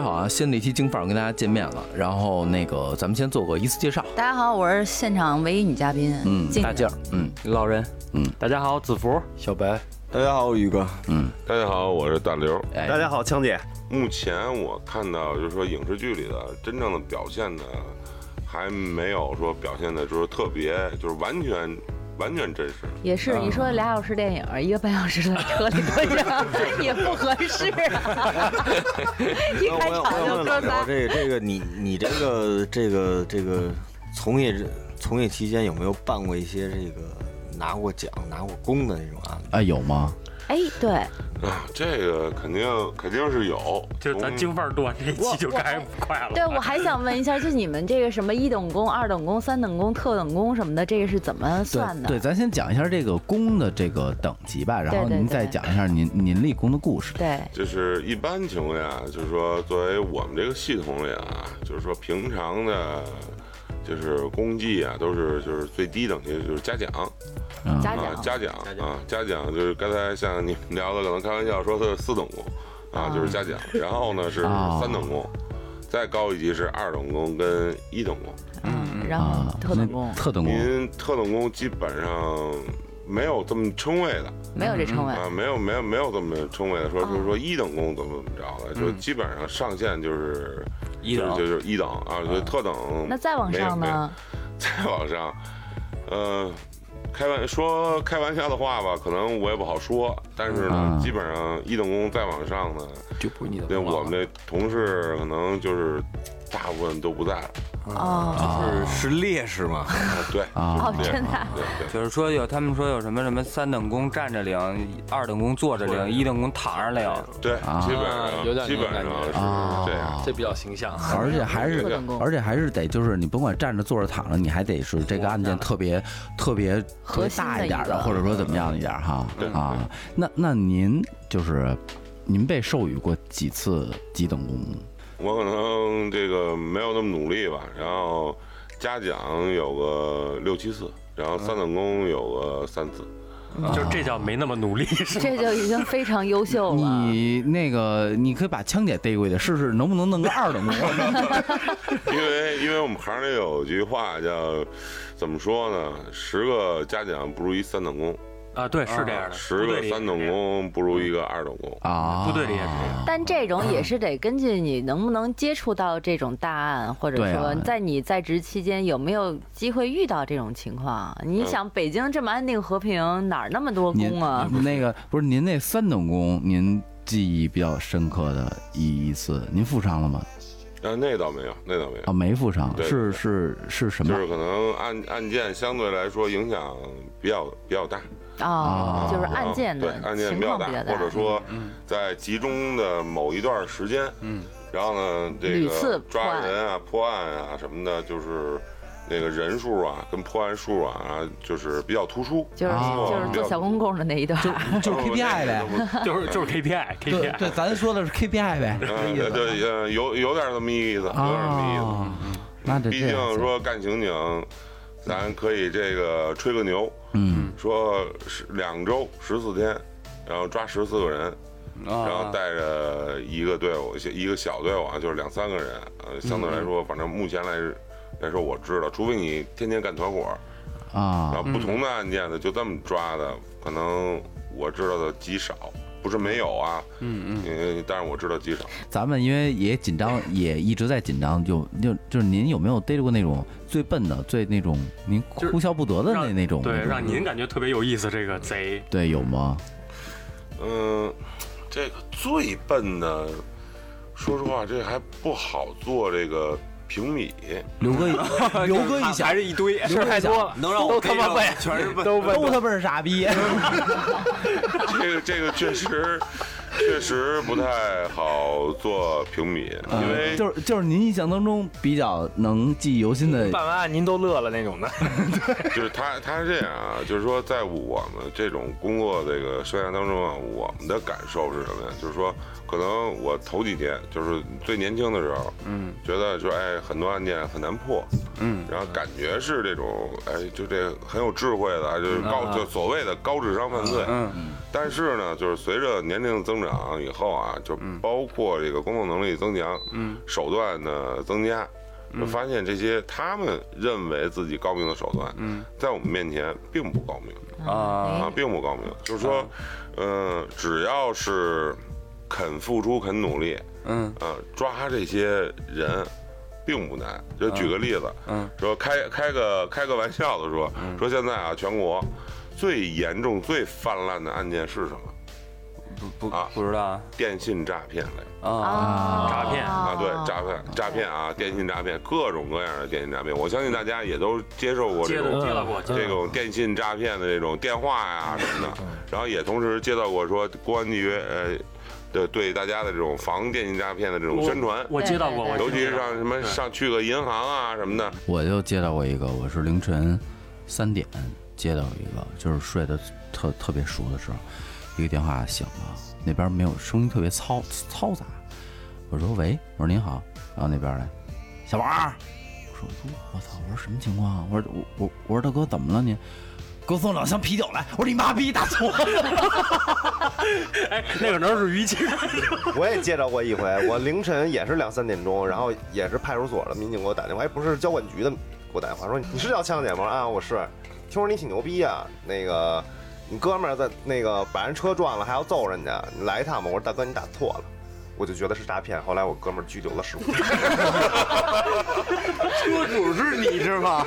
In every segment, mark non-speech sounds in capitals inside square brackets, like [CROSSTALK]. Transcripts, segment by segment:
家好啊！新的一期京范儿跟大家见面了。然后那个，咱们先做个依次介绍。大家好，我是现场唯一女嘉宾，嗯，静大劲儿，嗯老人，嗯，大家好，子福，小白，大家好，我宇哥。嗯，大家好，我是大刘。哎，大家好，枪姐。目前我看到，就是说影视剧里的真正的表现呢，还没有说表现的，就是特别，就是完全完全真实。也是，你说俩小时电影，一个半小时在车里头讲，[LAUGHS] 也不合适啊。[LAUGHS] 一开场就哥仨这个这个你你这个这个这个从业从业期间有没有办过一些这个拿过奖拿过功的那种案子？哎，有吗？哎，对，啊，这个肯定肯定是有，就咱从京范儿多，这期就该快了。对，我还想问一下，就你们这个什么一等功、二等功、三等功、特等功什么的，这个是怎么算的？对对，咱先讲一下这个功的这个等级吧，然后您再讲一下您您立功的故事。对就是一般情况下，就是说作为我们这个系统里啊，就是说平常的，就是功绩啊，都是就是最低等级就是嘉奖。嗯。嘉啊，奖嘉奖。啊，嘉奖就是刚才像你们聊的，可能开玩笑说他是四等功啊，就是嘉奖，然后呢是哦三等功，再高一级是二等功跟一等功。嗯，然后啊，特等功特等功，您特等功基本上没有这么称谓的。没有这称谓。啊，没有没有没有这么称谓的，说就是说一等功怎么怎么着的，就基本上上限就是一等就就是一等啊，所以特等那再往上呢？再往上，呃，开玩说开玩笑的话吧，可能我也不好说，但是呢，嗯基本上一等功再往上呢，就不是你的那功劳了我们的同事可能就是大部分都不在了。哦就是是烈士吗？啊，对，啊哦，真的啊。对对。就是说有他们说有什么什么三等功站着领，二等功坐着领，一等功躺着领。对，啊基本上有点基本上啊这样。这比较形象。而且还是而且还是得就是你甭管站着坐着躺着，你还得是这个案件特别特别特别核心的大一点的，或者说怎么样一点哈对啊。那那您就是您被授予过几次几等功？我可能这个没有那么努力吧，然后嘉奖有个六七次，然后三等功有个三次。就这叫没那么努力，是吧？这就已经非常优秀了。你那个你可以把枪姐逮过去，试试能不能弄个二等功。[LAUGHS] 因为因为我们行里有句话叫怎么说呢？十个嘉奖不如一三等功，啊，对，是这样的。十个三等功不如一个二等功。啊，部队里也是这样。但这种也是得根据你能不能接触到这种大案，或者说在你在职期间有没有机会遇到这种情况。你想，北京这么安定和平，哪儿那么多您功啊？那个不是您那三等功，您记忆比较深刻的一一次，您复上了吗？啊，那倒没有，那倒没有啊，，没附上，对是是是什么就？是可能案案件相对来说影响比较比较大。啊，就是啊案件的对案件比较大，况比较大，或者说在集中的某一段时间，嗯，然后呢，这个抓人啊、破案啊什么的，就是那个人数啊跟破案数啊，就是比较突出，就是啊就是做小公共的那一段。[LAUGHS] [LAUGHS] 就是 KPI 呗。就是就是 KPI，KPI，。对，咱说的是 KPI 呗，嗯，这意思。对对，呃有有点这么一个意思，有点这么意思。毕这样竟说干刑警，咱可以这个吹个牛，嗯说是两周十四天，然后抓十四个人，然后啊，带着一个队伍，一个小队伍啊，就是两三个人，呃，相对来说，反正目前来来说，我知道，除非你天天干团伙啊，然啊后不同的案件呢，就这么抓的，可能我知道的极少，不是没有啊，嗯嗯，但是我知道极少。咱们因为也紧张，也一直在紧张，就就就是您有没有逮着过那种最笨的、最那种您哭笑不得的那那种？对，让您感觉特别有意思。这个贼，对有吗？嗯，这个最笨的，说实话，这还不好做这个评比。刘哥 [LAUGHS] 一，刘哥一想还是一堆，刘哥一想，能让我都他妈笨，全是 [LAUGHS] 笨，都都他妈是傻逼。[LAUGHS] 这个这个确实确实不太好做平米，因为就是就是您印象当中比较能记忆犹新的办完案您都乐了那种的。就是他他是这样啊，就是说在我们这种工作这个生涯当中啊，我们的感受是什么呀？就是说，可能我头几天就是最年轻的时候，嗯，觉得说哎很多案件很难破，嗯，然后感觉是这种哎就这很有智慧的，就是高就所谓的高智商犯罪，嗯，但是呢，就是随着年龄的增长，以后啊，就包括这个工作能力增强，嗯，手段的增加，就发现这些他们认为自己高明的手段，嗯，在我们面前并不高明。啊。啊，并不高明。就是说，呃，只要是肯付出、肯努力，嗯。啊，抓这些人并不难。就举个例子，嗯，说开开个开个玩笑的说，[LAUGHS] 说现在啊，全国最严重、最泛滥的案件是什么？不不啊不知道啊。电信诈骗类啊诈骗啊，对，诈骗诈骗啊，电信诈骗，各种各样的电信诈骗，我相信大家也都接受过这种接到过，这种电信诈骗的这种电话呀什么的，然后也同时接到过说公安局呃的对大家的这种防电信诈骗的这种宣传，我接到过，我尤其是上什么上去个银行啊什么的，我就接到过一个，我是凌晨三点接到一个，就是睡得特特别熟的时候，一个电话响了，那边没有声音，特别嘈嘈杂。我说喂，我说您好，然后那边来，小王，我说哟我操，我说什么情况啊？我说我我我说大哥怎么了您？给我送两箱啤酒来！我说你妈逼打错！[LAUGHS] 哎，那可能是于谦，[LAUGHS] 我也接到过一回，我凌晨也是两三点钟，然后也是派出所的民警给我打电话，哎，不是交管局的给我打电话说你是叫枪姐吗？啊，我是，听说你挺牛逼啊、那个你哥们儿在那个把人车撞了还要揍人家，你来一趟吧。我说大哥你打错了。我就觉得是诈骗，后来我哥们儿拘留了十五天。[LAUGHS] 车主是你是吧？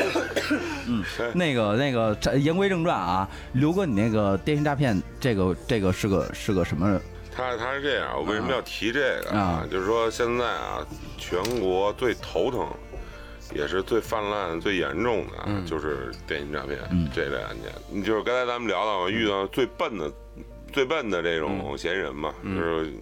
[LAUGHS] 那个那个，言归正传啊，刘哥，你那个电信诈骗，这个这个是个是个什么？他他是这样，我为什么要提这个啊就是说现在啊，全国最头疼，也是最泛滥、最严重的啊，就是电信诈骗嗯这类案件。你就是刚才咱们聊到嘛，遇到最笨的、最笨的这种嫌疑人嘛，就是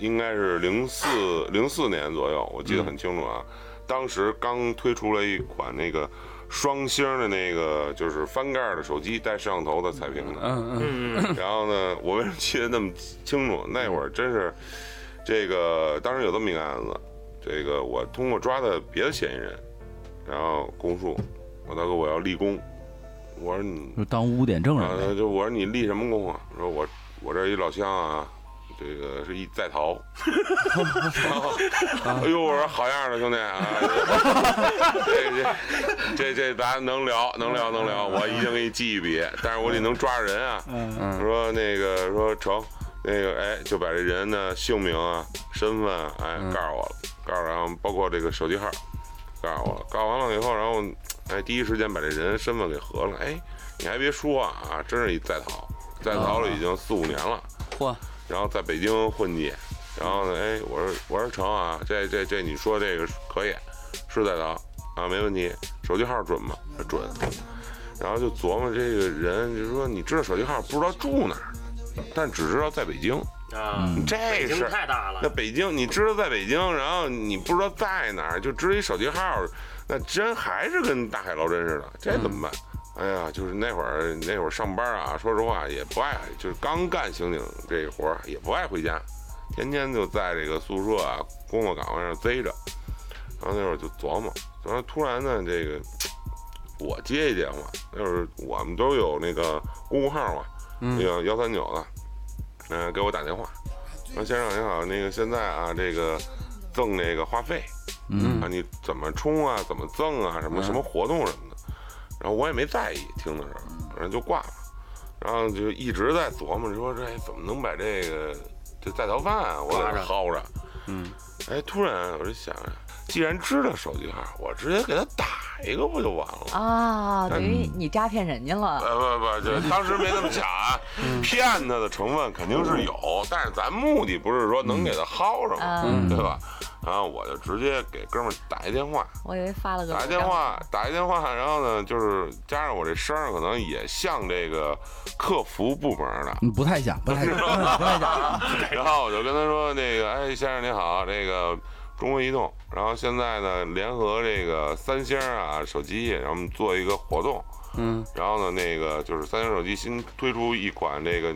应该是零四零四年左右，我记得很清楚啊。当时刚推出了一款那个双星的那个就是翻盖的手机，带摄像头的彩屏的。嗯嗯嗯，然后呢，我为什么记得那么清楚？那会儿真是，这个当时有这么一个案子，这个我通过抓的别的嫌疑人，然后供述，我大哥我要立功，我说你就当污点证啊人呗。，就我说你立什么功啊？说我我这一老乡啊，这个是一在逃，然 [LAUGHS] 后哎呦，我说好样的兄弟啊，这这这这咱能聊能聊能聊，我一定给你记一笔，但是我得能抓着人啊。嗯说那个说成，那个哎就把这人的姓名啊、身份啊哎告诉我了，告诉然后包括这个手机号告诉我了，告诉完了以后，然后哎第一时间把这人身份给核了，哎你还别说啊啊，真是一在逃，在逃了已经四五年了。嚯，然后在北京混迹，然后呢，哎，我说我说成啊，这这这你说这个可以，是在逃啊，没问题，手机号准吗？准。然后就琢磨这个人，就说你知道手机号，不知道住哪儿，但只知道在北京，啊，这北京事儿太大了那，北京你知道在北京，然后你不知道在哪儿，就知道一手机号，那真还是跟大海捞针似的，这怎么办？哎呀，就是那会儿那会儿上班啊，说实话也不爱，就是刚干刑警这个活儿也不爱回家，天天就在这个宿舍啊工作岗位上贼着。然后那会儿就琢磨，然后突然呢，这个 [TSK] 我接一电话，那会儿我们都有那个公共号嘛，那个幺三九的，嗯、给我打电话，说先生您好，那个现在啊，这个赠那个话费，嗯啊，你怎么充啊，怎么赠啊，什么什么活动什么的，然后我也没在意，听的时候，反正就挂了，然后就一直在琢磨，说这怎么能把这个这在逃饭啊我给他薅着，嗯，哎，突然我就想，既然知道手机号，我直接给他打一个不就完了？啊，等于你诈骗人家了。呃不不，就 [LAUGHS] 当时没那么想啊，骗他的成分肯定是有，但是咱目的不是说能给他薅上嘛，嗯对吧？然后我就直接给哥们儿打一电话，我以为发了个打一电话，打一电话，然后呢，就是加上我这声儿可能也像这个客服部门的，嗯不太像，不太像，[LAUGHS] 不太像。然后我就跟他说，那个，哎，先生您好，这个中国移动，然后现在呢，联合这个三星啊手机，然后我们做一个活动，嗯，然后呢，那个就是三星手机新推出一款这个，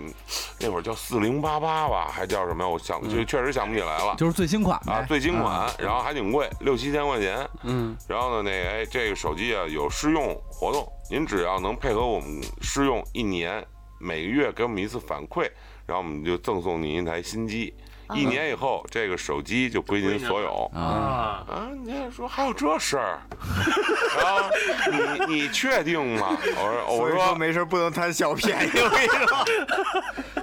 那会儿叫四零八八吧，还叫什么呀？我想就确实想不起来了。就是最新款啊，最新款，然后还挺贵，六七千块钱。嗯，然后呢，那个哎，这个手机啊有试用活动，您只要能配合我们试用一年每个月给我们一次反馈，然后我们就赠送您一台新机。一年以后，这个手机就归您所有。啊，啊，您，还说还有这事儿？[LAUGHS] 然后你你确定吗？我说我说说没事不能贪小便宜，我跟你说。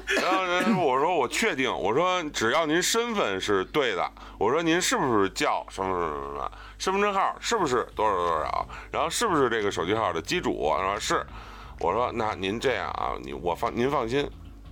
[LAUGHS] 然后人说我说我确定，我说只要您身份是对的，我说您是不是叫什么什么什么，身份证号是不是多少多少，然后是不是这个手机号的机主？说是，我说那您这样啊，你我放您放心，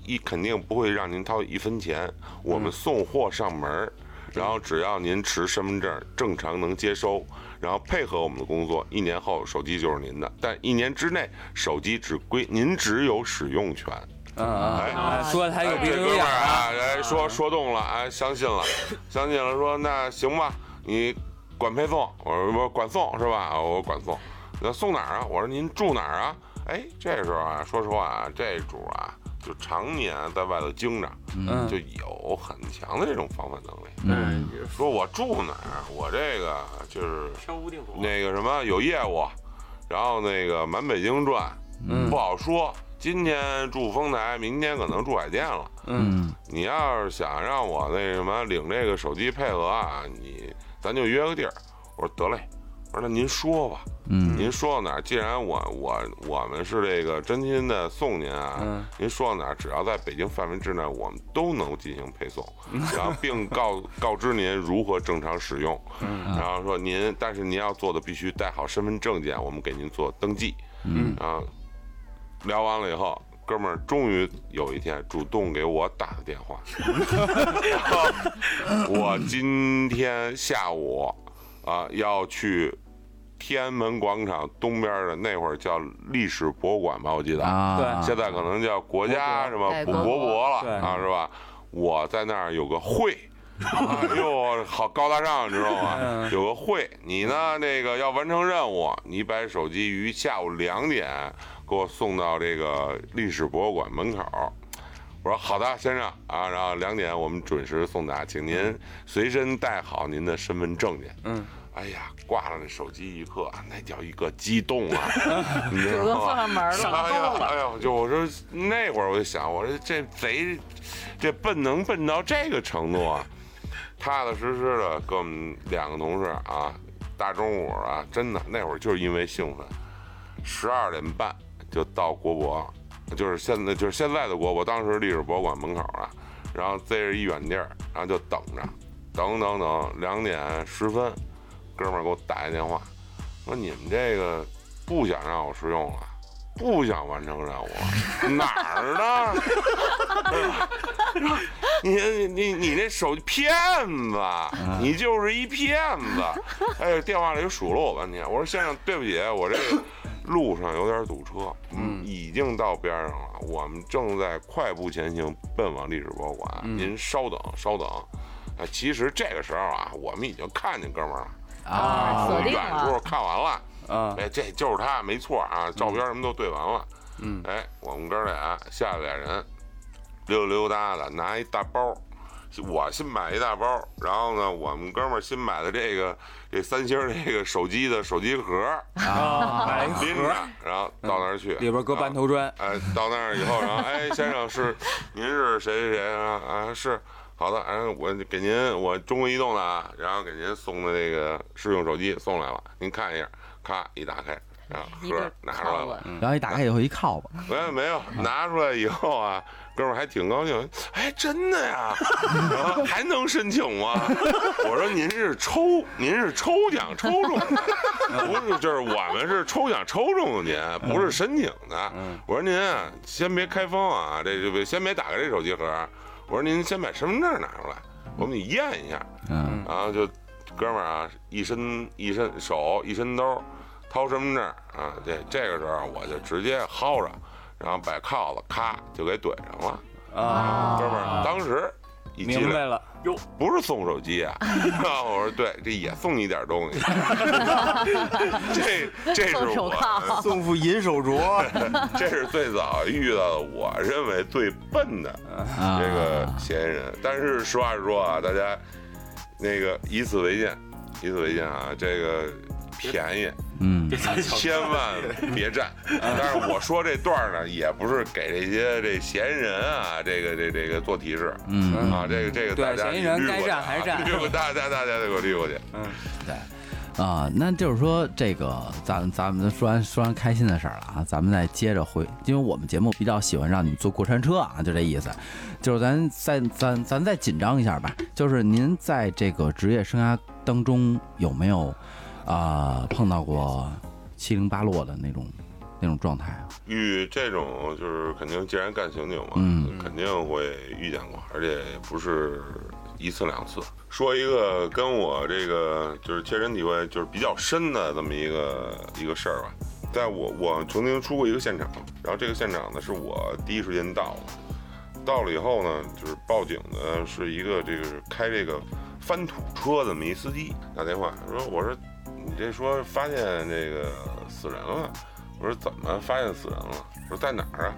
一肯定不会让您掏一分钱，我们送货上门儿。然后只要您持身份证，正常能接收，然后配合我们的工作，一年后手机就是您的。但一年之内，手机只归您只有使用权。嗯嗯，哎哎说的还有哎这哥鼻子有眼儿们儿啊，啊，哎，说说动了，哎，相信了，相信了，说那行吧，你管配送，我说不管送是吧？我管送，那送哪儿啊？我说您住哪儿啊？哎，这时候啊，说实话啊，这主啊，就常年在外头经着，嗯就有很强的这种防范能力。嗯，说我住哪儿？我这个就是挑屋定所。那个什么有业务，然后那个满北京转，嗯不好说。今天住丰台，明天可能住海淀了。嗯你要是想让我那什么领这个手机配合啊，你咱就约个地儿。我说得嘞，我说那您说吧，嗯。您说到哪儿？既然我我我们是这个真心的送您啊，嗯。您说到哪儿，只要在北京范围之内，我们都能进行配送，[LAUGHS] 然后并告告知您如何正常使用，然后说您，但是您要做的必须带好身份证件，我们给您做登记，嗯。然后聊完了以后，哥们儿终于有一天主动给我打的电话，[LAUGHS] 我今天下午啊要去天安门广场东边的那会儿叫历史博物馆吧，我记得，啊，对现在可能叫国家什么博国博博了对啊，是吧？我在那儿有个会。[LAUGHS] 哎呦，好高大上，你知道吗？嗯有个会，你呢？那个要完成任务，你把手机于下午两点给我送到这个历史博物馆门口。我说好的，先生啊，然后两点我们准时送达，请您随身带好您的身份证件。嗯，哎呀，挂了那手机一刻，那叫一个激动啊！[LAUGHS] 你知主动道吗？送上门了。哎呀，哎呀，就我说那会儿我就想，我说这贼，这笨能笨到这个程度啊！踏踏实实的跟我们两个同事啊，大中午啊，真的那会儿就是因为兴奋，十二点半就到国博，就是现在就是现在的国博，当时历史博物馆门口啊，然后贼着一远地儿，然后就等着，等等等，两点十分，哥们儿给我打一电话，说你们这个不想让我试用了。不想完成任务，[LAUGHS] 哪儿呢？你你你你那手机骗子，你就是一骗子！哎，电话里数落我半天，我说先生，对不起，我这个路上有点堵车，嗯，已经到边上了，我们正在快步前行，奔往历史博物馆，您稍等稍等。啊，其实这个时候啊，我们已经看见哥们儿了，啊。远处了，看完了。啊。哎，这就是他，没错啊，照片什么都对完了。嗯，哎，我们哥俩下来俩人，溜溜达达拿一大包，我新买一大包，然后呢，我们哥们儿新买的这个这三星这个手机的手机盒啊，买一拎着盒，，然后到那儿去，里边搁半头砖，哎，到那儿以后，然后哎，先生是您是谁谁谁啊？啊，是好的，然后我给您我中国移动的啊，然后给您送的那个试用手机送来了，您看一下，咔一打开，然后盒拿出来了，，然后一打开以后一靠吧，没有没有，拿出来以后啊，哥们儿还挺高兴，哎，真的呀，[LAUGHS] 然后还能申请吗？我说您是抽，您是抽奖抽中的，不是，就是我们是抽奖抽中的您，不是申请的。我说您啊，先别开封啊，这就别先别打开这手机盒，我说您先把身份证拿出来，我们得验一下，嗯然后就哥们儿啊，一伸一伸手一伸兜，掏身份证啊，这这个时候我就直接薅着，然后把铐子咔就给怼上了。啊，哥们儿当时一进来明白了，不是送手机啊，我说对，这也送你点东西，[LAUGHS] 这这是送手我铐。送副银手镯，[LAUGHS] 这是最早遇到的我认为最笨的啊，这个嫌疑人。但是实话实说啊，大家那个以此为鉴，以此为鉴啊，这个便宜，嗯，千万别占。但是我说这段儿呢，也不是给这些这嫌疑人啊，这个这这个做提示。嗯啊，这个这个对大家嫌疑人该占还是占 [LAUGHS] 大家大家得给我捋过去。嗯，对啊，那就是说这个，咱咱们说完说完开心的事儿了啊，咱们再接着回，因为我们节目比较喜欢让你坐过山车啊，就这意思。就是咱再咱咱再紧张一下吧，就是您在这个职业生涯当中有没有啊、碰到过七零八落的那种那种状态啊？遇这种就是肯定，既然干刑警嘛，嗯肯定会遇见过，而且不是一次两次。说一个跟我这个就是切身体会就是比较深的这么一个一个事儿吧。在我我曾经出过一个现场，然后这个现场呢是我第一时间到的，到了以后呢，就是报警的是一个这个开这个翻土车的这么一司机打电话说，我说你这说发现这个死人了。我说怎么发现死人了？我说在哪儿啊？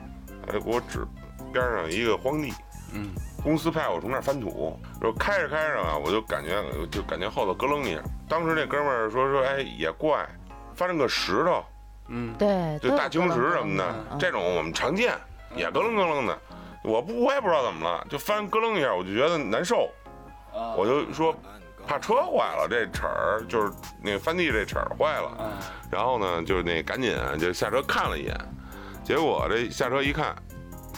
哎，给我指边上一个荒地。嗯，公司派我从那儿翻土，说开着开着啊，我就感觉就感觉后头咯楞一下。当时那哥们儿说说，哎，也怪，翻着个石头，嗯，对，就大青石什么的，嗯这种我们常见，也咯楞咯楞的。我不我也不知道怎么了，就翻咯楞一下，我就觉得难受，我就说怕车坏了，这齿儿就是那个翻地这齿儿坏了。嗯然后呢，就那赶紧啊就下车看了一眼，结果这下车一看，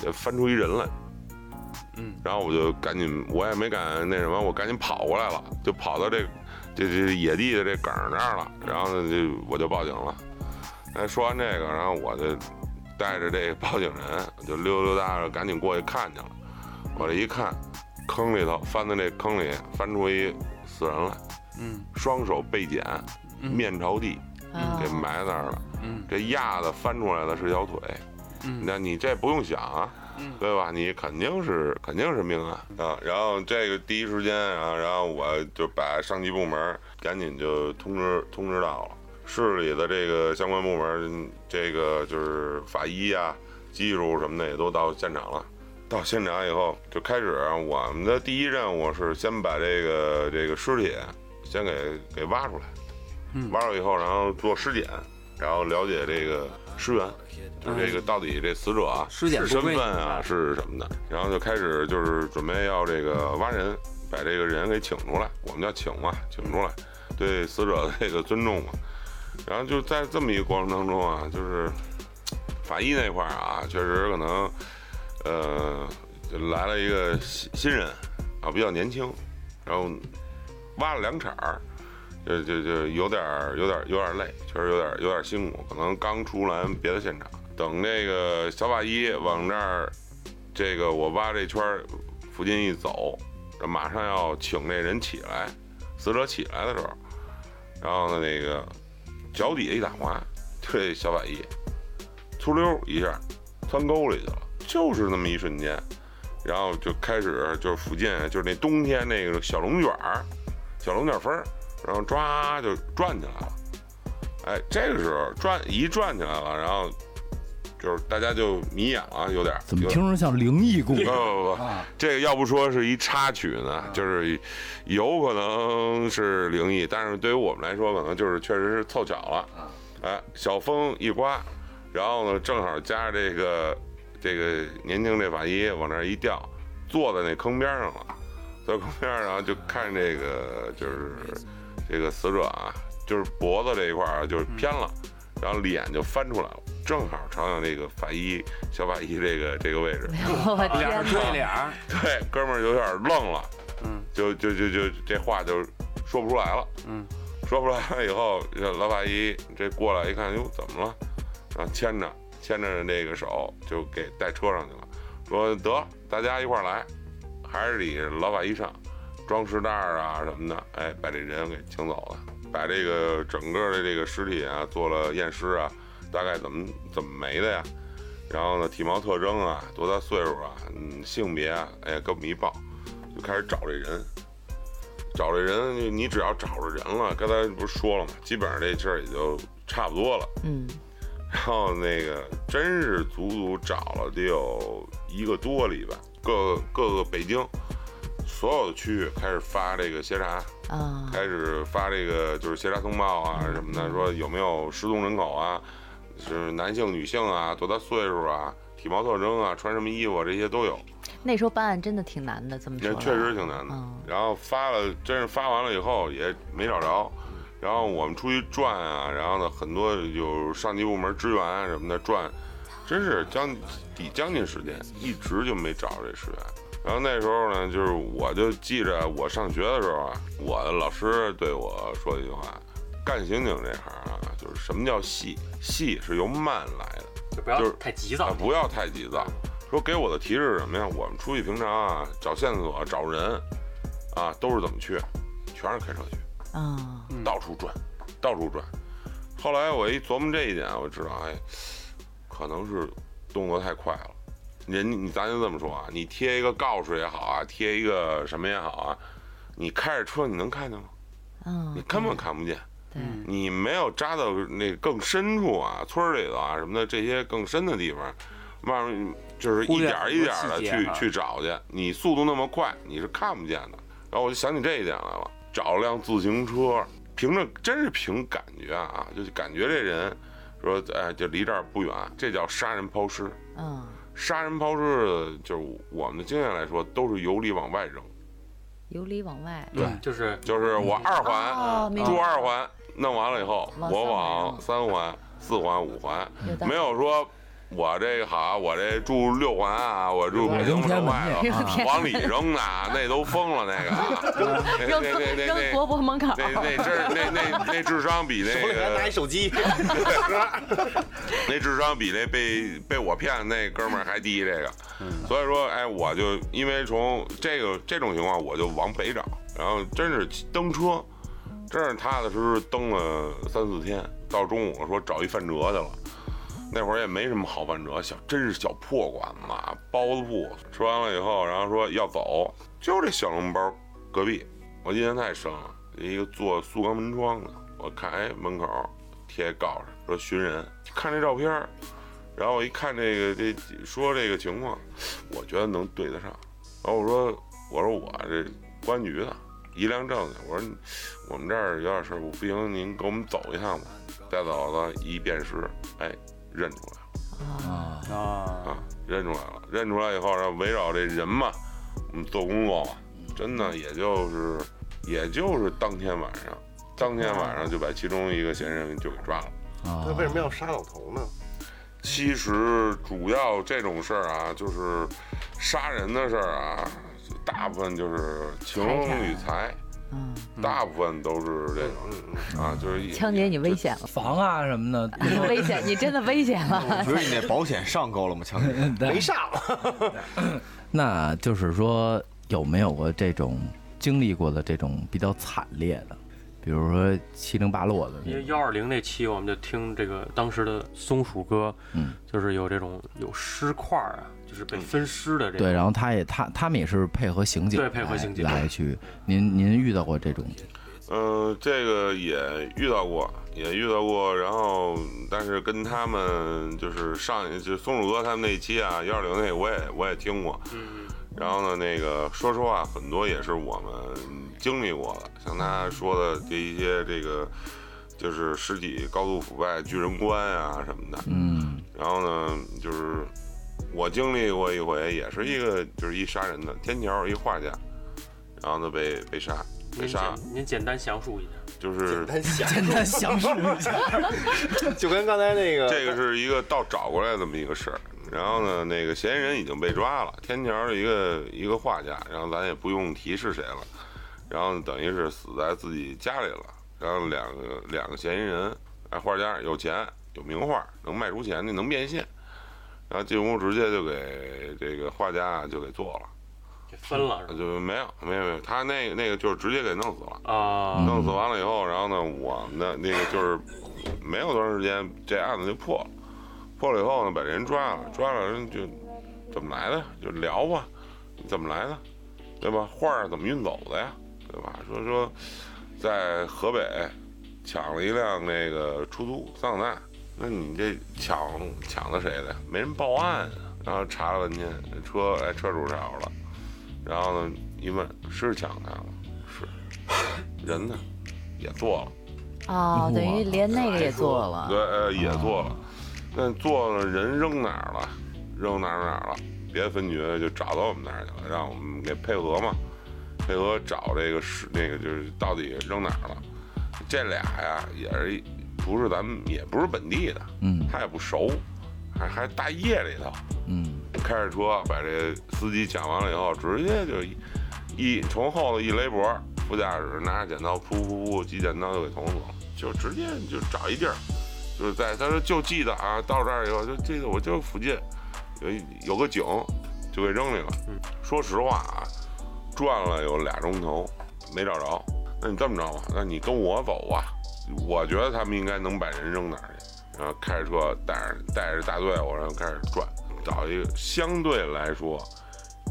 就翻出一人来。嗯，然后我就赶紧，我也没敢那什么，我赶紧跑过来了，就跑到这这这野地的这梗儿那儿了。然后呢，就我就报警了。哎，说完这个，然后我就带着这报警人就溜溜达达赶紧过去看去了。我这一看，坑里头翻到那坑里翻出一死人了，嗯双手被剪，面朝地。啊给埋那儿了。嗯这压的翻出来的是条腿，嗯那你这不用想啊，嗯对吧？你肯定是肯定是命案啊。然后这个第一时间啊，然后我就把上级部门赶紧就通知通知到了市里的这个相关部门，这个就是法医啊、技术什么的也都到现场了。到现场以后，就开始我们的第一任务是先把这个这个尸体先给给挖出来，挖出来以后，然后做尸检，然后了解这个尸源，就是这个到底这死者啊尸检不身份啊是什么的，然后就开始就是准备要这个挖人，把这个人给请出来，我们叫请嘛，请出来，对死者的这个尊重嘛。然后就在这么一个过程当中啊，就是法医那块儿啊，确实可能呃来了一个新新人啊，比较年轻，然后挖了两铲儿。就就就有点儿有点儿有点儿累，确实有点儿有点儿辛苦，可能刚出完别的现场，等这个小法医往这儿，这个我挖这圈儿附近一走，这马上要请这人起来，死者起来的时候，然后呢那个脚底下一打滑，这小法医出溜一下窜沟里去了，就是那么一瞬间，然后就开始就是附近就是那冬天那个小龙卷儿，小龙卷风。然后抓就转起来了，哎，这个时候转一转起来了，然后就是大家就迷眼了，有点儿怎么听着像灵异故事？[LAUGHS] 不不不，这个要不说是一插曲呢，就是有可能是灵异，但是对于我们来说，可能就是确实是凑巧了。哎，小风一刮，然后呢，正好加上这个这个年轻这法医往那儿一掉，坐在那坑边上了，坐坑边上，然后就看这个就是这个死者啊，就是脖子这一块儿啊就是偏了，然后脸就翻出来了，正好朝向这个法医小法医这个这个位置。我脸对！脸儿，[LAUGHS] 对，哥们儿有点愣了，嗯，就就就就这话就说不出来了，嗯，说不出来了以后，这老法医这过来一看，哟，怎么了？然后牵着牵着那个手就给带车上去了，说得大家一块来，还是得老板一上，装尸袋啊什么的，哎，把这人给请走了，把这个整个的这个尸体啊做了验尸啊，大概怎么怎么没的呀？然后呢，体貌特征啊，多大岁数啊，嗯，性别啊，哎，给我们一报，就开始找这人。找这人，你只要找着人了，刚才不是说了吗？基本上这事儿也就差不多了。嗯，然后那个真是足足找了得有一个多礼拜，各各个北京所有的区域开始发这个协查，啊，开始发这个就是协查通报啊什么的，说有没有失踪人口啊，是男性、女性啊，多大岁数啊，体貌特征啊，穿什么衣服啊，这些都有。那时候办案真的挺难的，这么确实挺难的嗯。然后发了，真是发完了以后也没找着。然后我们出去转啊，然后呢，很多有上级部门支援啊什么的转，真是将抵将近时间，一直就没找着这尸源。然后那时候呢，就是我就记着我上学的时候啊，我的老师对我说一句话：干刑警这行啊，就是什么叫细？细是由慢来的。就不要就是太急躁，。不要太急躁。说给我的提示是什么呀？我们出去平常啊，找线索、找人，啊，都是怎么去？全是开车去，啊，到处转，到处转。后来我一琢磨这一点，我知道，哎，可能是动作太快了。人你咱就这么说啊，你贴一个告示也好啊，贴一个什么也好啊，你开着车你能看见吗？嗯，你根本看不见。对，你没有扎到那更深处啊，村儿里头啊什么的这些更深的地方，慢慢就是一点儿一点儿的去去找去。你速度那么快，你是看不见的。然后我就想起这一点来了，找了辆自行车，凭着真是凭感觉啊，就是感觉这人说，哎，就离这儿不远，这叫杀人抛尸。嗯，杀人抛尸，就是我们的经验来说，都是由里往外扔，由里往外。对，就是就是我二环。住二环，弄完了以后，我往三环、四环、五环没有说我这个好，我这住六环啊，我住北京城外头，往里扔呢，那都疯了，那个，[LAUGHS] 那扔那那那国博门口。那那智那那那智商比那个拿一个手机，[LAUGHS] 那智商比那被被我骗那哥们儿还低，这个，所以说，哎，我就因为从这个这种情况，我就往北找，然后真是蹬车，真是踏踏实实蹬了三四天，到中午说找一饭辙去了。那会儿也没什么好饭辙，小真是小破馆子，包子铺。吃完了以后，然后说要走，就这小笼包隔壁，我印象太深了，一个做塑钢门窗的，我看哎门口贴告示说寻人，看这照片，然后我一看这个这说这个情况，我觉得能对得上。然后我说我说我这公安局的一辆证去，我说我们这儿有点事儿，不行，您跟我们走一趟吧。带走了一辨识，哎，认出来了啊，啊，啊，认出来了。认出来以后，然后围绕这人嘛，我们做工作嘛，真的也就是也就是当天晚上，当天晚上就把其中一个嫌疑人就给抓了。啊那为什么要杀老头呢？其实主要这种事儿啊，就是杀人的事儿啊，大部分就是情与财，嗯，大部分都是这种啊，就是一 [LAUGHS] 枪姐你危险了，房啊什么的，你 [LAUGHS] 危险，你真的危险了。我觉得你那保险上够了吗，强姐？[LAUGHS] 没上，那就是说有没有过这种经历过的这种比较惨烈的，比如说七零八落的？因为幺二零那期，我们就听这个当时的松鼠哥，嗯，就是有这种有尸块啊，就是被分尸的这个。对，然后他也他他们也是配合刑警对配合刑警来来去，您您遇到过这种？嗯，这个也遇到过，也遇到过，然后但是跟他们就是上一就松鼠哥他们那一期啊，幺二零那我也我也听过，嗯，然后呢，那个说实话，很多也是我们经历过的，像他说的这一些这个就是尸体高度腐败、巨人观啊什么的，嗯然后呢，就是我经历过一回，也是一个就是一杀人的天桥一画家，然后呢被被杀，被杀简您简单详述一下。就是简单详述一下。[LAUGHS] 就跟刚才那个这个是一个倒找过来这么一个事儿。然后呢，那个嫌疑人已经被抓了，天桥的一个一个画家，然后咱也不用提是谁了，然后等于是死在自己家里了。然后两个两个嫌疑人，哎，画家有钱有名画，能卖出钱的，能变现。然后进屋直接就给这个画家啊就给做了，给分了是吧？就没有没有没有，他那个那个就是直接给弄死了。啊，弄死完了以后，然后呢，我们的那个就是没有多长时间，这案子就破了。破了以后呢，把这人抓了，抓了人就怎么来的，就聊吧，怎么来的，对吧？画儿怎么运走的呀，对吧？说说在河北抢了一辆那个出租桑塔纳，那你这抢抢的谁的？没人报案啊。然后查了半天，车哎车主找着了，然后呢一问是抢他了，是。人呢也做了，哦，等于连那个也做了。对，呃，也做了，那做了人扔哪儿了？扔哪儿哪儿了？别的分局就找到我们那儿去了，让我们给配合嘛，配合找这个是那个就是到底扔哪儿了。这俩呀也是一不是咱们也不是本地的，嗯。他也不熟，还还大夜里头。嗯，开着车把这司机抢完了以后，直接就一一从后头一勒脖，副驾驶拿着剪刀，噗噗噗，几剪刀就给捅死了，就直接就找一地儿，就是在他说就记得啊，到这儿以后就记得我就附近有一有个井，就给扔里了。说实话啊，转了有俩钟头没找着，那你这么着吧，那你跟我走吧，我觉得他们应该能把人扔哪儿去。然后开着车带着带着大队伍，然后开始转，找一个相对来说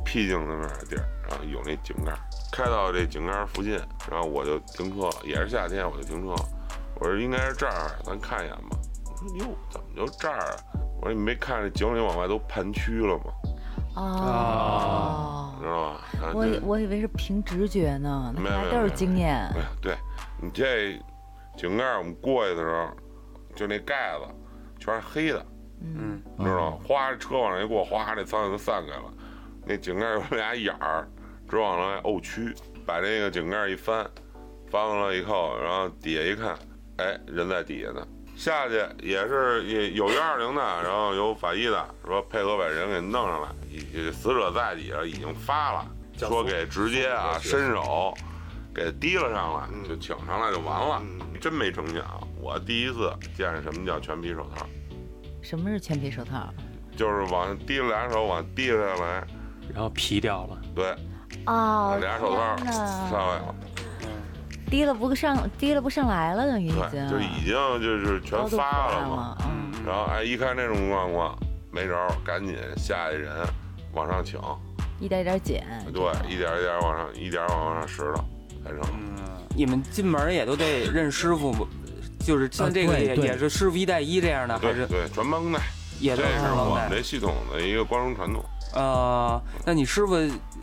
僻静的地儿，然后有那井盖儿，开到这井盖儿附近，然后我就停车了，也是夏天，我就停车了。我说应该是这儿，咱看一眼吧。我说哟，怎么就这儿啊？我说你没看这井里往外都盘曲了吗？哦，知道吧？我以我以为是凭直觉呢，那都是经验。哎，对你这井盖，我们过去的时候，就那盖子全是黑的，嗯，你知道吗？哗，车往上一过，哗，那苍蝇就散开了。那井盖有俩眼儿，直往上沤蛆。把这个井盖一翻，翻完了以后，然后底下一看，哎，人在底下呢。下去也是也有幺二零的，然后有法医的，说配合把人给弄上来。已死者在底下已经发了，说给直接啊伸手给提了上来，就请上来就完了。真没成想，我第一次见什么叫全皮手套。什么是全皮手套？就是往提了俩手往地下来，然后皮掉了，对，哦，俩手套天上来了，提了不上，提了不上来了，等于已，经就已经就是全发了嘛。嗯，然后哎，一看这种状况没招儿，赶紧下去人往上请，一点一点减。对，一点一点往上，一点往上拾了，才成。你们进门也都得认师傅不？就是像这个也、也是师傅一带一这样的，还是对对，全帮带，也都是这是我们？这系统的一个光荣传统。呃，那你师傅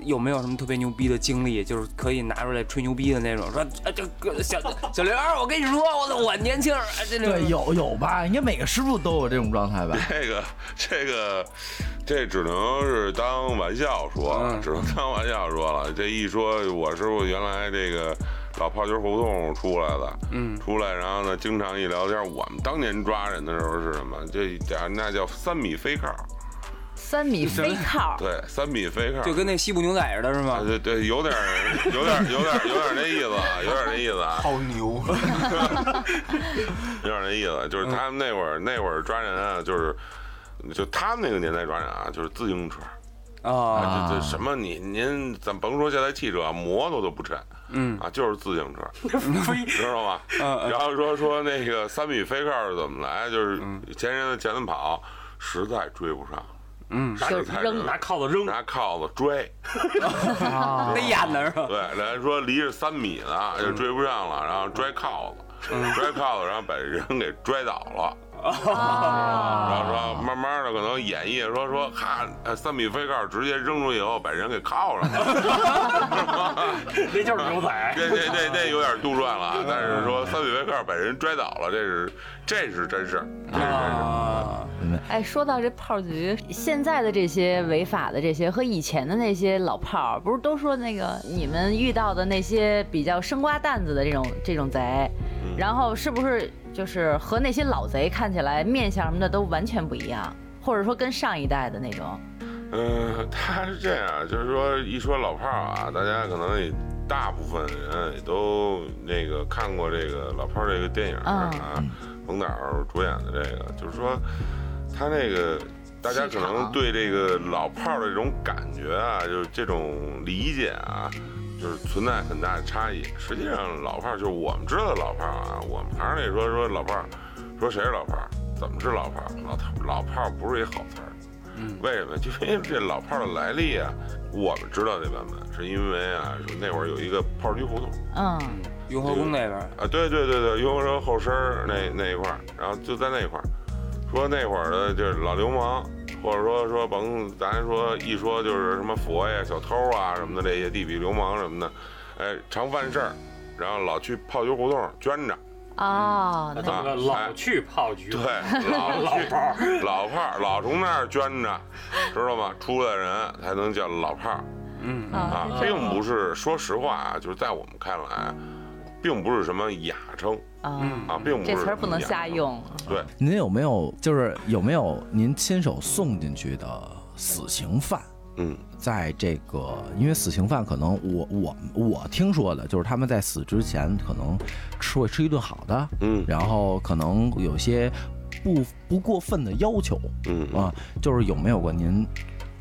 有没有什么特别牛逼的经历，就是可以拿出来吹牛逼的那种？说啊，这个小小刘，我跟你说，我操，我年轻，啊这对，有有吧？应该每个师傅都有这种状态吧？[LAUGHS] 这个这个这只能是当玩笑说只能当玩笑说了。这一说，我师傅原来这个老炮筋胡同出来的，嗯出来，然后呢，经常一聊天，我们当年抓人的时候是什么？这叫那叫三米飞靠，三米飞靠，对，三米飞靠，就跟那西部牛仔似的，是啊吗？对对，有点儿有点儿有点儿有点儿那意思啊，有点儿那意思啊，好牛！[LAUGHS] 有点那意思，就是他们那会儿那会儿抓人啊，就是就他们那个年代抓人啊，就是自行车。啊，啊，这这什么你您咱甭说现在汽车，摩托都不趁嗯啊，就是自行车，[LAUGHS] 知道吗？嗯然后说说那个三米飞靠是怎么来，就是嗯前人的前头跑，实在追不上，嗯，实在扔拿铐子扔，拿铐子追，得演的是吧？对，人家说离着三米呢就追不上了，然后拽铐子，拽铐子，然后把人给拽倒了。然后说慢慢的可能演绎说说哈呃三米飞盖直接扔出去以后把人给铐上了，[LAUGHS] 那就是牛仔。[LAUGHS] 这这这这有点杜撰了，啊，但是说三米飞盖把人拽倒了，这是这是真事儿，这是真事儿。啊，哎，说到这炮局，现在的这些违法的这些和以前的那些老炮儿，不是都说那个你们遇到的那些比较生瓜蛋子的这种这种贼，然后是不是就是和那些老贼看起来面相什么的都完全不一样，或者说跟上一代的那种？嗯，他是这样，就是说一说老炮儿啊，大家可能也大部分人也都那个看过这个老炮儿这个电影啊，冯导主演的这个，就是说他那个大家可能对这个老炮儿的这种感觉啊，就是这种理解啊，就是存在很大的差异。实际上，老炮儿就是我们知道的老炮儿啊，我们还是那说说老炮儿，说谁是老炮儿，怎么是老炮儿？老头老炮儿不是一好词儿。为什么？就 [LAUGHS] 因为这老炮儿的来历啊，我们知道这版本，是因为啊，说那会儿有一个炮局胡同嗯，雍和宫那边儿啊，对对对对，雍和宫后身儿那那一块儿，然后就在那一块儿，说那会儿的就是老流氓，或者说说甭咱说一说就是什么佛呀、小偷啊什么的这些地痞流氓什么的，哎，常犯事儿，然后老去炮局胡同捐着，哦，那这么个老去炮局，对，老 [LAUGHS] 老去炮儿，老炮儿老从那儿捐着，知道吗？出来人才能叫老炮儿嗯啊并不是说实话啊，就是在我们看来，并不是什么雅称啊，啊，并不是这词儿不能。瞎用。对，您有没有就是有没有您亲手送进去的死刑犯？嗯，在这个，因为死刑犯可能我我我听说的就是他们在死之前可能吃会吃一顿好的，嗯然后可能有些不不过分的要求嗯啊，就是有没有过您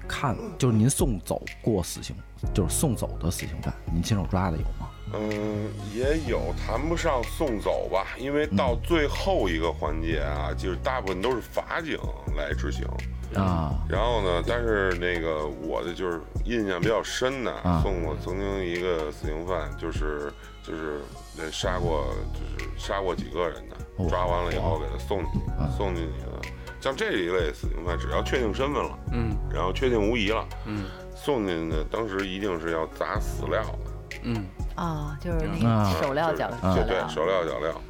看，就是您送走过死刑，就是送走的死刑犯，您亲手抓的有吗？嗯，也有谈不上送走吧，因为到最后一个环节啊，就是大部分都是法警来执行。啊然后呢，但是那个我的就是印象比较深的，啊送过曾经一个死刑犯，就是就是那杀过就是杀过几个人的，哇抓完了以后给他送进去啊，送进去的。像这一类死刑犯，只要确定身份了，嗯然后确定无疑了，嗯送进去的当时一定是要砸死料的。嗯。啊，就是那啊。个手料脚啊对脚料，对，手料脚料，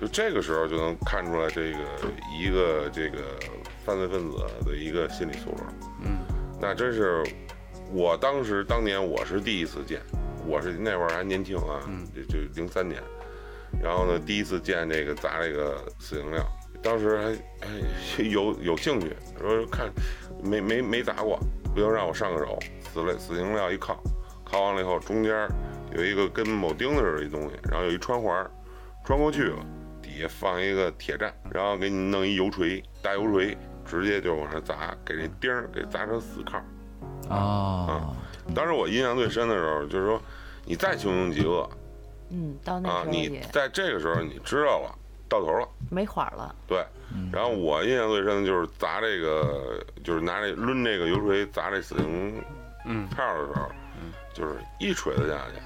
就这个时候就能看出来这个一个这个犯罪分子的一个心理素质。嗯，那真是我当时当年我是第一次见，我是那会儿还年轻啊，就就零三年，然后呢第一次见这个砸这个死刑料，当时还哎有有兴趣，说看没没没砸过，不行让我上个手，死了死刑料一靠，靠完了以后中间有一个跟铆钉子似的一东西，然后有一穿环，穿过去了，底下放一个铁站，然后给你弄一油锤，大油锤，直接就往上砸，给这钉儿给砸成死靠。啊当时我印象最深的时候，就是说你再穷凶极恶嗯，到那啊，你时候你在这个时候你知道了，到头了。没缓了。对，然后我印象最深的就是砸这个，就是拿这抡这个油锤砸这死刑嗯票的时候，嗯就是一锤子下去。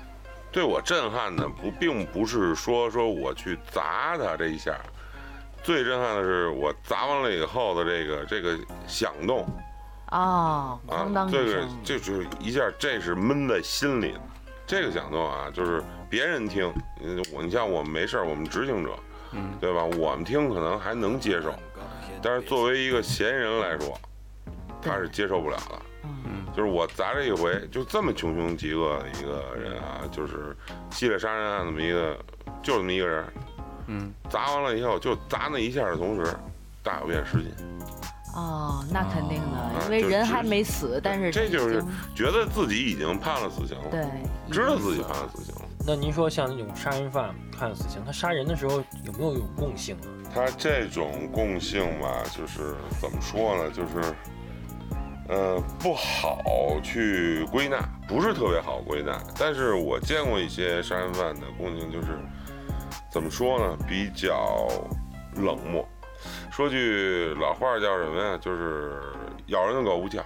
对我震撼的不，并不是说说我去砸他这一下，最震撼的是我砸完了以后的这个这个响动哦，啊哐当，一这个，这就是一下，这是闷在心里的。这个响动啊，就是别人听，嗯我你像我们没事儿我们执行者，嗯，对吧？我们听可能还能接受，但是作为一个嫌疑人来说，他是接受不了的。嗯，就是我砸这一回，就这么穷凶极恶的一个人啊，就是系列杀人案这么一个，就这么一个人，嗯砸完了以后，就砸那一下的同时，大小便失禁，哦，那肯定啊的，因为人还没死，但是这就是觉得自己已经判了死刑了，对，知道自己判了了死刑了。那您说像那种杀人犯判了死刑，他杀人的时候有没有有共性啊？他这种共性吧，就是怎么说呢，就是，呃，不好去归纳，不是特别好归纳。但是我见过一些杀人犯的共性，就是怎么说呢，比较冷漠。说句老话叫什么呀？就是咬人的狗不叫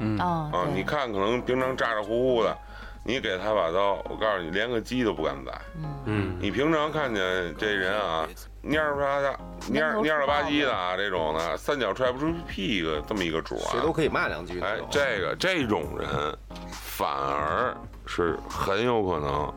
嗯哦，啊！你看，可能平常咋咋呼呼的，你给他把刀，我告诉你，连个鸡都不敢宰。嗯，嗯，你平常看见这人啊，蔫儿吧的、蔫儿蔫儿了吧唧的啊，这种的，三脚踹不出屁个这么一个主啊。谁都可以骂两句。哎，这个这种人，反而是很有可能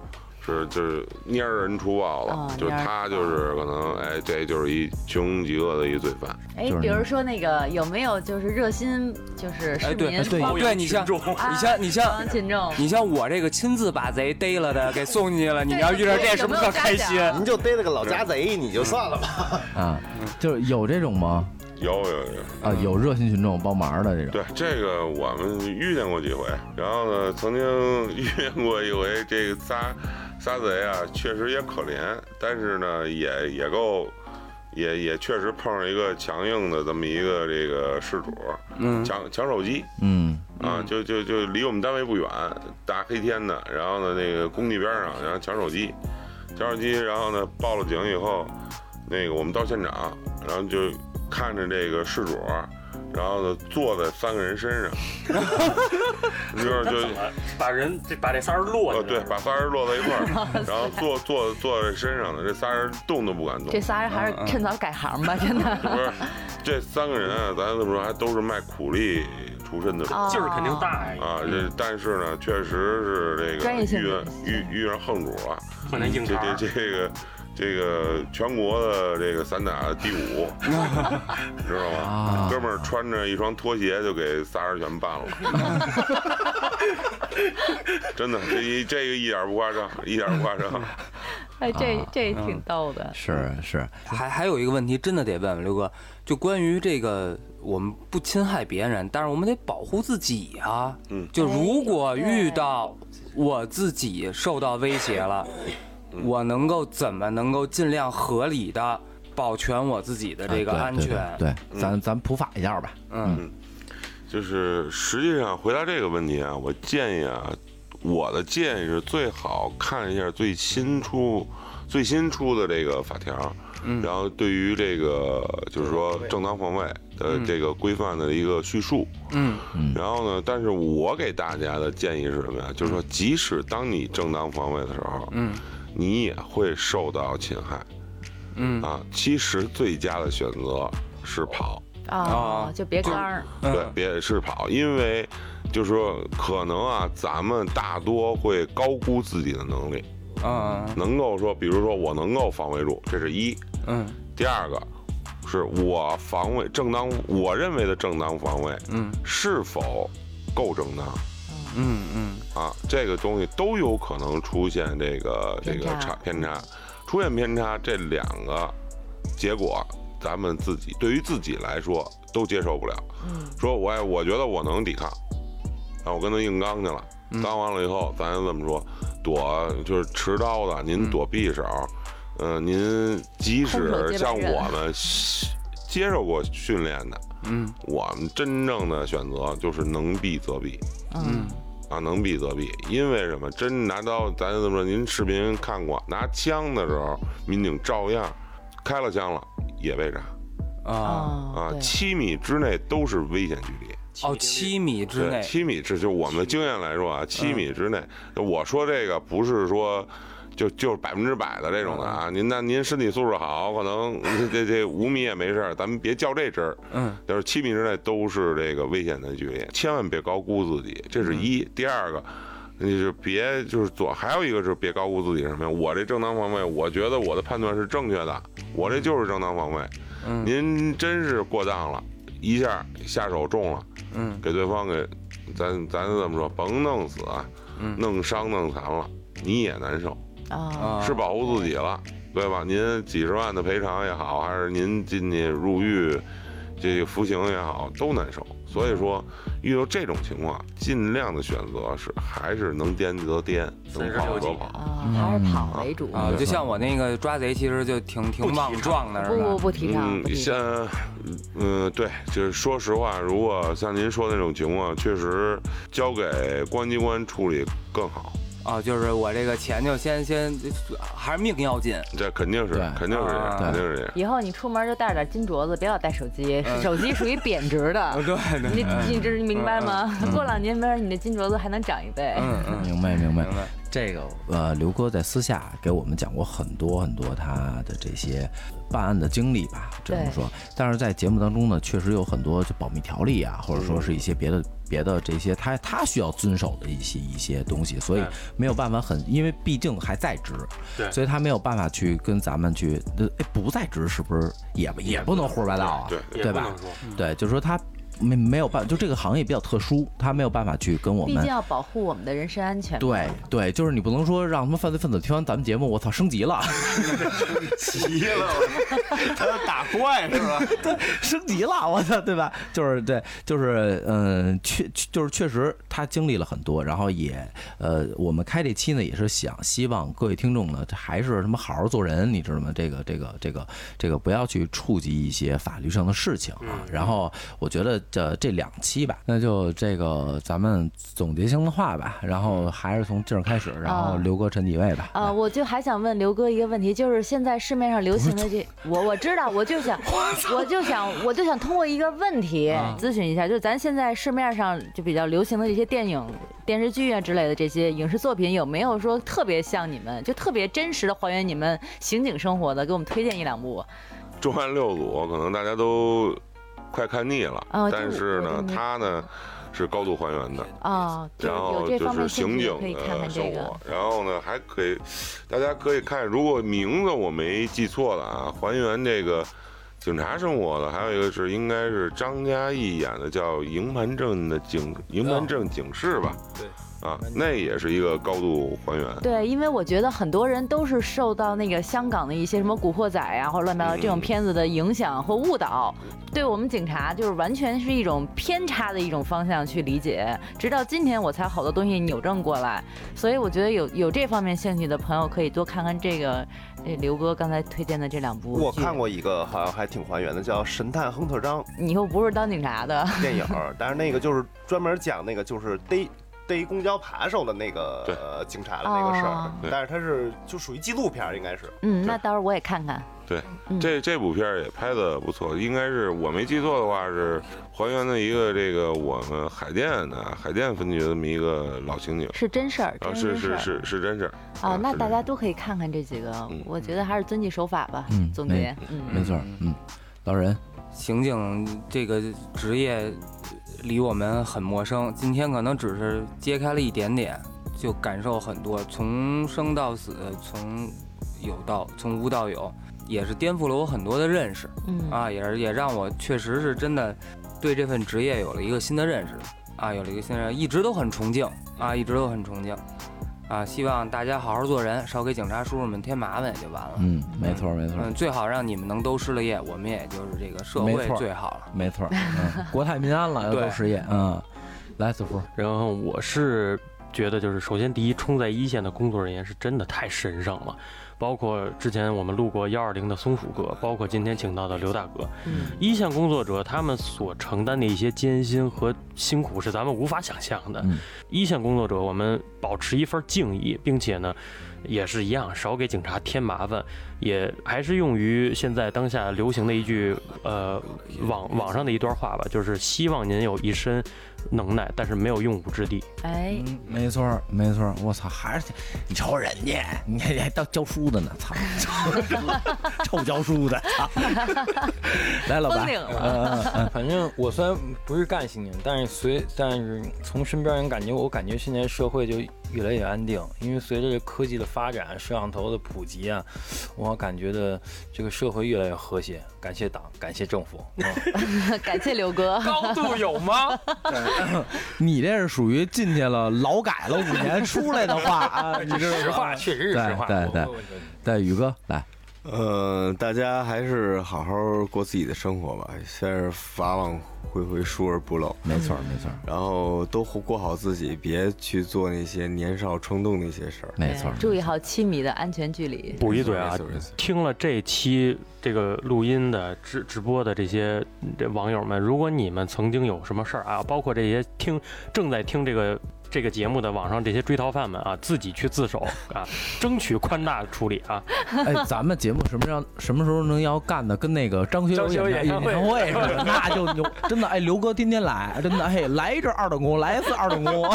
是就是蔫儿人出豹了，哦就是他就是可能哎，这就是一穷凶极恶的一罪犯。哎，比如说那个有没有就是热心就是哎市民对对帮对，你像啊你像你像帮群众，你像我这个亲自把贼逮了的给送进去了，你要遇到这是不是特开心？您就逮了个老家贼，你就算了吧。啊，[LAUGHS] 就是有这种吗？有有有。啊，有热心群众帮忙的这种。对这个我们遇见过几回，然后呢，曾经 [LAUGHS] 遇见过一回，这个仨仨贼啊，确实也可怜，但是呢，也也够，也也确实碰上一个强硬的这么一个这个事主，嗯。抢抢手机。嗯。啊，就就就离我们单位不远，大黑天的，然后呢，那个工地边上，然后抢手机，抢手机，然后呢，报了警以后，那个我们到现场，然后就看着这个事主，然后呢坐在三个人身上，[LAUGHS] 就怎么把人这把这仨人落呃对，把仨人落在一块儿，[LAUGHS] 然后坐坐坐在身上的这仨人动都不敢动。这。仨人还是趁早改行吧，[LAUGHS] 真的。不。是，这三个人啊，咱这么说还都是卖苦力出身的劲儿肯定大呀，啊，这但是呢，确实是这个遇的遇遇上横主了，可能硬这。这这个这个全国的这个散打第五，[LAUGHS] 你知道吗啊？哥们儿穿着一双拖鞋就给仨人全办了，[LAUGHS] 真的，这一这个一点不夸张，一点不夸张。[LAUGHS] 哎，这啊这挺逗的。是是，还还有一个问题，真的得问问刘哥，就关于这个，我们不侵害别人，但是我们得保护自己啊。嗯就如果哎遇到我自己受到威胁了，我能够怎么能够尽量合理的保全我自己的这个啊对安全？对，对咱咱普法一下吧。嗯。就是实际上回答这个问题啊，我建议啊，我的建议是最好看一下最新出最新出的这个法条，嗯。然后对于这个就是说正当防卫的这个规范的一个叙述，嗯。然后呢，但是我给大家的建议是什么呀？就是说，即使当你正当防卫的时候，嗯你也会受到侵害。嗯。啊。其实最佳的选择是跑。哦，就别刚儿。对，嗯别是跑，因为就是说，可能啊，咱们大多会高估自己的能力，嗯。能够说，比如说我能够防卫住，这是一；嗯。第二个是我防卫正当，我认为的正当防卫嗯。是否够正当嗯嗯。啊？这个东西都有可能出现这个这个差。差偏差，出现偏差，这两个结果。咱们自己对于自己来说都接受不了，嗯。说我也我觉得我能抵抗，那，我跟他硬刚去了，嗯。刚完了以后，咱就这么说，躲就是持刀的，您嗯躲匕首，嗯、您即使像我们接受过训练的，嗯。我们真正的选择就是能避则避。嗯啊，能避则避，因为什么？真拿刀，咱就这么说，您视频看过，拿枪的时候，民警照样开了枪了也被炸啊哦。啊，七米之内都是危险距离。哦，七米之，内，七米之，就我们的经验来说啊，七米之内，我说这个不是说就就是百分之百的这种的啊。您那您身体素质好，可能这这五米也没事儿，咱们别较这真儿。嗯就是七米之内都是这个危险的距离，千万别高估自己，这是一。第二个，你就别就是左，还有一个是别高估自己什么呀？我这正当防卫，我觉得我的判断是正确的，我这就是正当防卫。嗯您真是过当了，一下下手重了。嗯给对方给，咱咱这么说，甭弄死啊，嗯弄伤弄残了，你也难受，哦啊是保护自己了，对吧？您几十万的赔偿也好，还是您进去入狱，这个服刑也好，都难受。所以说，遇到这种情况，尽量的选择是还是能颠则颠，能跑则跑。啊，还是跑为主。啊，就像我那个抓贼，其实就挺挺莽撞的，是不不？不提倡，不嗯，提倡。像，嗯，对，就是说实话，如果像您说的那种情况，确实交给公安机关处理更好。啊，就是我这个钱就先先，还是命要紧。这肯定是，肯定是这样，啊肯定是这样。以后你出门就带着点金镯子，别老带手机，嗯手机属于贬值的。对你对，你这明白吗？过两年，没准你的金镯子还能涨一倍。嗯嗯，明白明白明。白。这个呃，刘哥在私下给我们讲过很多很多他的这些办案的经历吧，这么说。但是在节目当中呢，确实有很多就保密条例啊，或者说是一些别的别的这些他他需要遵守的一些一些东西，所以没有办法很，因为毕竟还在职，对。所以他没有办法去跟咱们去，呃哎不在职是不是也也不能胡说八道啊？对对吧？对，就是说他没没有办法，就这个行业比较特殊，他没有办法去跟我们毕竟要保护我们的人身安全。对对，就是你不能说让他们犯罪分子听完咱们节目，我操，升级了，升级了，他要打怪是吧？[LAUGHS] 升级了，我操，对吧？就是对，就是嗯，确就是确实他经历了很多，然后也呃，我们开这期呢也是想希望各位听众呢还是什么好好做人，你知道吗？这个这个这个这个不要去触及一些法律上的事情啊。然后我觉得这这两期吧，那就这个咱们总结性的话吧，然后还是从这儿开始，然后啊刘哥、陈几位吧。啊，我就还想问刘哥一个问题，就是现在市面上流行的这，[LAUGHS] 我我知道，我就想，[LAUGHS] 我就想，我就想通过一个问题咨询一下，就是咱现在市面上就比较流行的这些电影、电视剧啊之类的这些影视作品，有没有说特别像你们，就特别真实的还原你们刑警生活的？给我们推荐一两部。重案六组可能大家都快看腻了，哦但是呢这个我真，没他呢，是高度还原的。哦，然后就是刑警的这个生活。，然后呢，还可以，大家可以看，如果名字我没记错的啊，还原这个警察生活的，还有一个是应该是张嘉译演的，叫营盘镇的警营盘镇警事吧？对。啊，那也是一个高度还原。对，因为我觉得很多人都是受到那个香港的一些什么《古惑仔》啊，或者乱七八糟这种片子的影响或误导，对我们警察就是完全是一种偏差的一种方向去理解。直到今天我才好多东西扭正过来，所以我觉得有有这方面兴趣的朋友可以多看看这个这刘哥刚才推荐的这两部。我看过一个，好像还挺还原的，叫《神探亨特张你又不是当警察的，》[LAUGHS] 电影儿，但是那个就是专门讲那个就是逮逮公交扒手的那个呃警察的那个事哦儿，但是它是就属于纪录片儿，应该是。嗯，那到时候我也看看。对，嗯这这部片儿也拍的不错，应该是我没记错的话是还原的一个这个我们海淀的海淀分局的这么一个老刑警。是真事儿，啊，是是。是是真事儿啊，那大家都可以看看这几个，嗯我觉得还是遵纪守法吧。嗯总结，嗯，没错，嗯，老人，刑警这个职业离我们很陌生，今天可能只是揭开了一点点，就感受很多，从生到死，从有到从无到有，也是颠覆了我很多的认识。嗯。啊，也是也让我确实是真的对这份职业有了一个新的认识。啊，有了一个新的认识，一直都很崇敬啊，一直都很崇敬啊，希望大家好好做人，少给警察叔叔们添麻烦也就完了。嗯，没错没错嗯，最好让你们能都失了业，我们也就是这个社会最好了。没错，嗯，国泰民安了，要都失业，嗯，来，子福，然后我是觉得，就是首先第一，冲在一线的工作人员是真的太神圣了，包括之前我们录过幺二零的松鼠哥，包括今天请到的刘大哥，嗯。一线工作者他们所承担的一些艰辛和辛苦是咱们无法想象的。嗯。一线工作者，我们保持一份敬意，并且呢，也是一样，少给警察添麻烦，也还是用于现在当下流行的一句呃网网上的一段话吧，就是希望您有一身能耐，但是没有用武之地。哎，嗯，没错没错，我操，还是你瞅人家，[LAUGHS] 你还还当教书的呢，操，[LAUGHS] 臭教书的，操，来，老白，封顶了。嗯嗯嗯。反正我虽然不是干刑警，但是随但是从身边人感觉，我感觉现在社会就越来越安定，因为随着这科技的发展，摄像头的普及啊，我感觉的这个社会越来越和谐。感谢党，感谢政府。嗯 [LAUGHS] 感谢刘哥。高度有吗？[LAUGHS] 你这是属于进去了劳改了五年出来的话啊，[LAUGHS] 你这实话确实是实话。对对对我我我对，宇哥来，呃，大家还是好好过自己的生活吧，先是法网恢恢，疏而不漏，没错没错然后都过好自己，别去做那些年少冲动的一些事儿。没错对，注意好七米的安全距离。补一嘴啊听了这期这个录音的直直播的这些这网友们，如果你们曾经有什么事儿啊，包括这些听正在听这个这个节目的网上这些追逃犯们啊，自己去自首 [LAUGHS] 啊，争取宽大处理啊。哎，咱们节目什么时候什么时候能要干的跟那个张学友演唱演唱会演唱会似的，[LAUGHS] 那就牛，真的哎，刘哥天天来，真的哎，来一阵二等功，来一次二等功，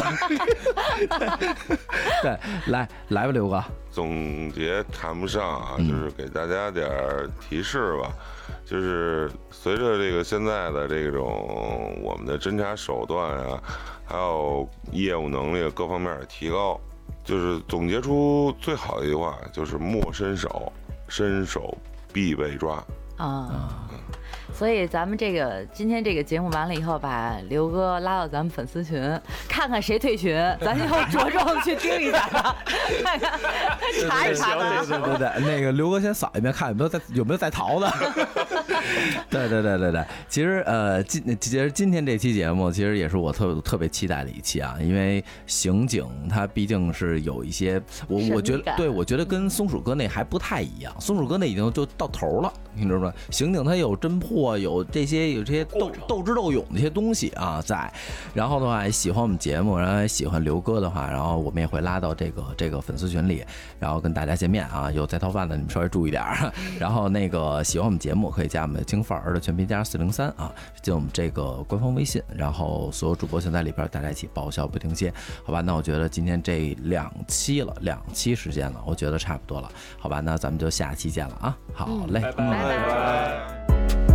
对，来来吧，刘哥，总结谈不上啊，嗯就是给大家点儿提示吧。就是随着这个现在的这种我们的侦查手段啊，还有业务能力各方面的提高，就是总结出最好的一句话，就是莫伸手，伸手必被抓。啊。所以咱们这个今天这个节目完了以后，把刘哥拉到咱们粉丝群，[LAUGHS] 看看谁退群，[LAUGHS] 咱就着重去盯一下他，[LAUGHS] 看看查一查他。对对对，那个刘哥先扫一遍，看有没有在有没有在逃的。[LAUGHS] 对对对对对，其实呃今其实今天这期节目其实也是我特特别期待的一期啊，因为刑警他毕竟是有一些我我觉得对我觉得跟松鼠哥那还不太一样，松鼠哥那已经就到头了，你知道吗？刑警他有侦破，有这些有这些斗斗智斗勇的一些东西啊在，然后的话喜欢我们节目，然后也喜欢刘哥的话，然后我们也会拉到这个这个粉丝群里，然后跟大家见面啊。有在逃犯的你们稍微注意点儿。[LAUGHS] 然后那个喜欢我们节目可以加我们的京范儿的全拼加四零三啊，进我们这个官方微信，然后所有主播现在里边大家一起爆笑不停歇，好吧？那我觉得今天这两期了，两期时间了，我觉得差不多了，好吧？那咱们就下期见了啊，好嘞，拜拜。